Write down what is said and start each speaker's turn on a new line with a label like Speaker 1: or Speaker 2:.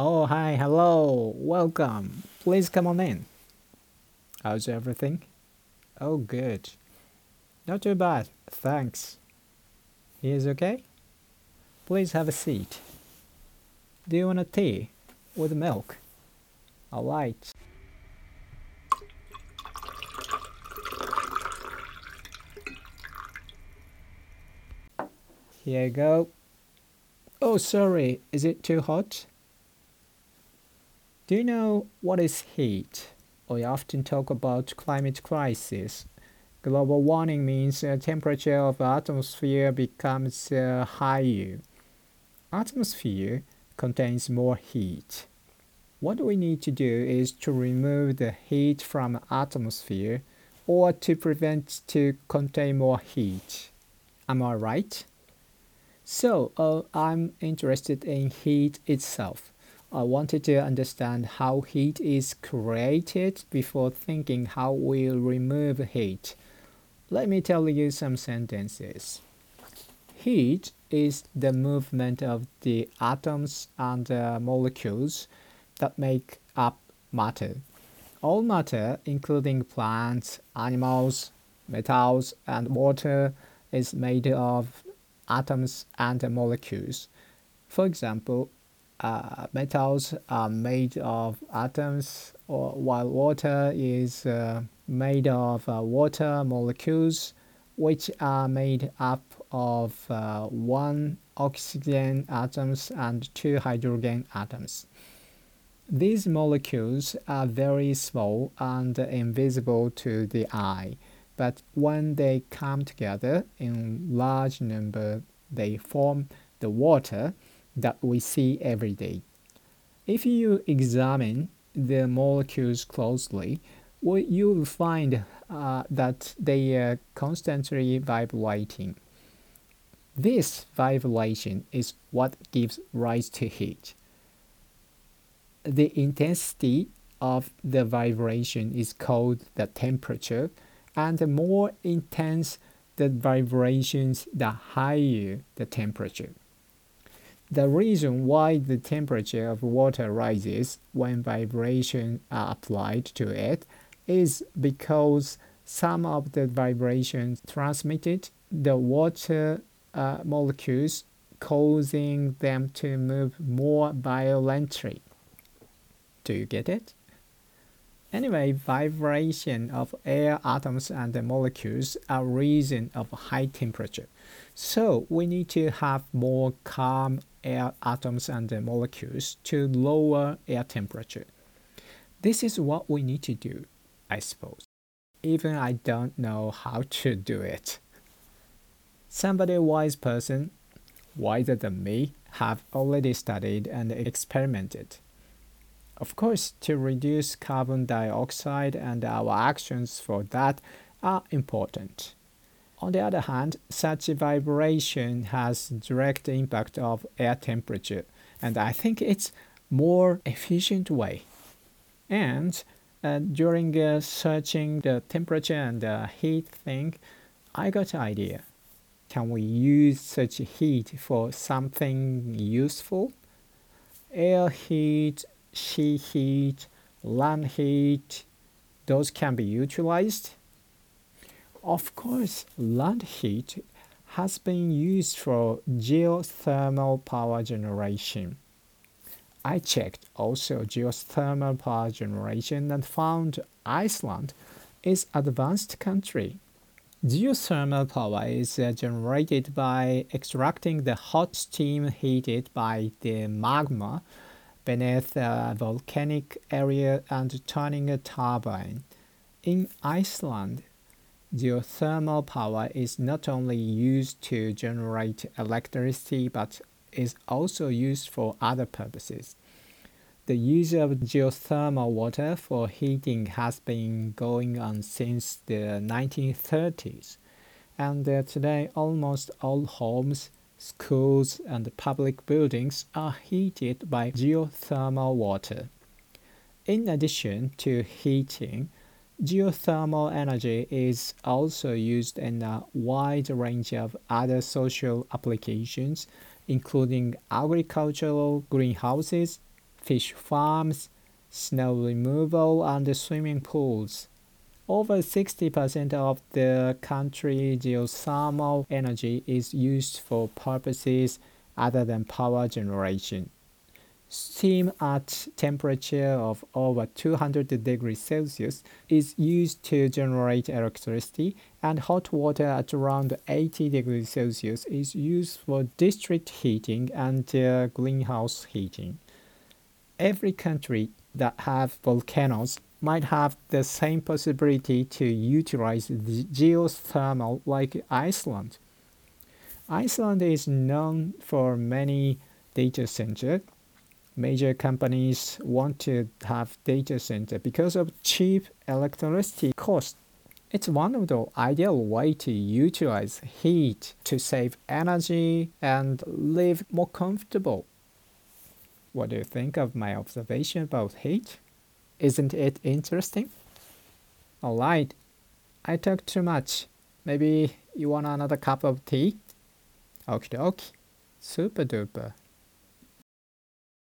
Speaker 1: Oh, hi, hello, welcome. Please come on in. How's everything? Oh, good. Not too bad, thanks. He is okay? Please have a seat. Do you want a tea with milk? All right. Here you go. Oh, sorry, is it too hot? Do you know what is heat? We often talk about climate crisis. Global warming means the temperature of the atmosphere becomes uh, higher. Atmosphere contains more heat. What we need to do is to remove the heat from atmosphere or to prevent to contain more heat. Am I right? So uh, I'm interested in heat itself. I wanted to understand how heat is created before thinking how we'll remove heat. Let me tell you some sentences. Heat is the movement of the atoms and uh, molecules that make up matter. All matter, including plants, animals, metals, and water, is made of atoms and molecules. For example, uh, metals are made of atoms, or, while water is uh, made of uh, water molecules, which are made up of uh, one oxygen atoms and two hydrogen atoms. These molecules are very small and invisible to the eye but when they come together in large number, they form the water that we see every day. If you examine the molecules closely, well, you will find uh, that they are constantly vibrating. This vibration is what gives rise to heat. The intensity of the vibration is called the temperature and the more intense the vibrations, the higher the temperature. The reason why the temperature of water rises when vibrations are applied to it is because some of the vibrations transmitted the water uh, molecules, causing them to move more violently. Do you get it? Anyway, vibration of air atoms and molecules are reason of high temperature. So we need to have more calm air atoms and the molecules to lower air temperature. This is what we need to do, I suppose. Even I don't know how to do it. Somebody wise person, wiser than me, have already studied and experimented. Of course, to reduce carbon dioxide and our actions for that are important. On the other hand, such vibration has direct impact of air temperature, and I think it's more efficient way. And uh, during uh, searching the temperature and the heat thing, I got an idea. Can we use such heat for something useful? Air heat sea heat, land heat, those can be utilized. Of course, land heat has been used for geothermal power generation. I checked also geothermal power generation and found Iceland is advanced country. Geothermal power is uh, generated by extracting the hot steam heated by the magma beneath a volcanic area and turning a turbine. In Iceland, geothermal power is not only used to generate electricity but is also used for other purposes. The use of geothermal water for heating has been going on since the 1930s, and uh, today almost all homes schools, and public buildings are heated by geothermal water. In addition to heating, geothermal energy is also used in a wide range of other social applications, including agricultural greenhouses, fish farms, snow removal, and swimming pools. Over 60% of the country's geothermal energy is used for purposes other than power generation. Steam at temperature of over 200 degrees Celsius is used to generate electricity and hot water at around 80 degrees Celsius is used for district heating and uh, greenhouse heating. Every country that have volcanoes might have the same possibility to utilize the geothermal like Iceland. Iceland is known for many data centers major companies want to have data center because of cheap electricity cost. It's one of the ideal way to utilize heat to save energy and live more comfortable. What do you think of my observation about heat? Isn't it interesting? Alright, I talked too much. Maybe you want another cup of tea? Okie dokie. Super duper.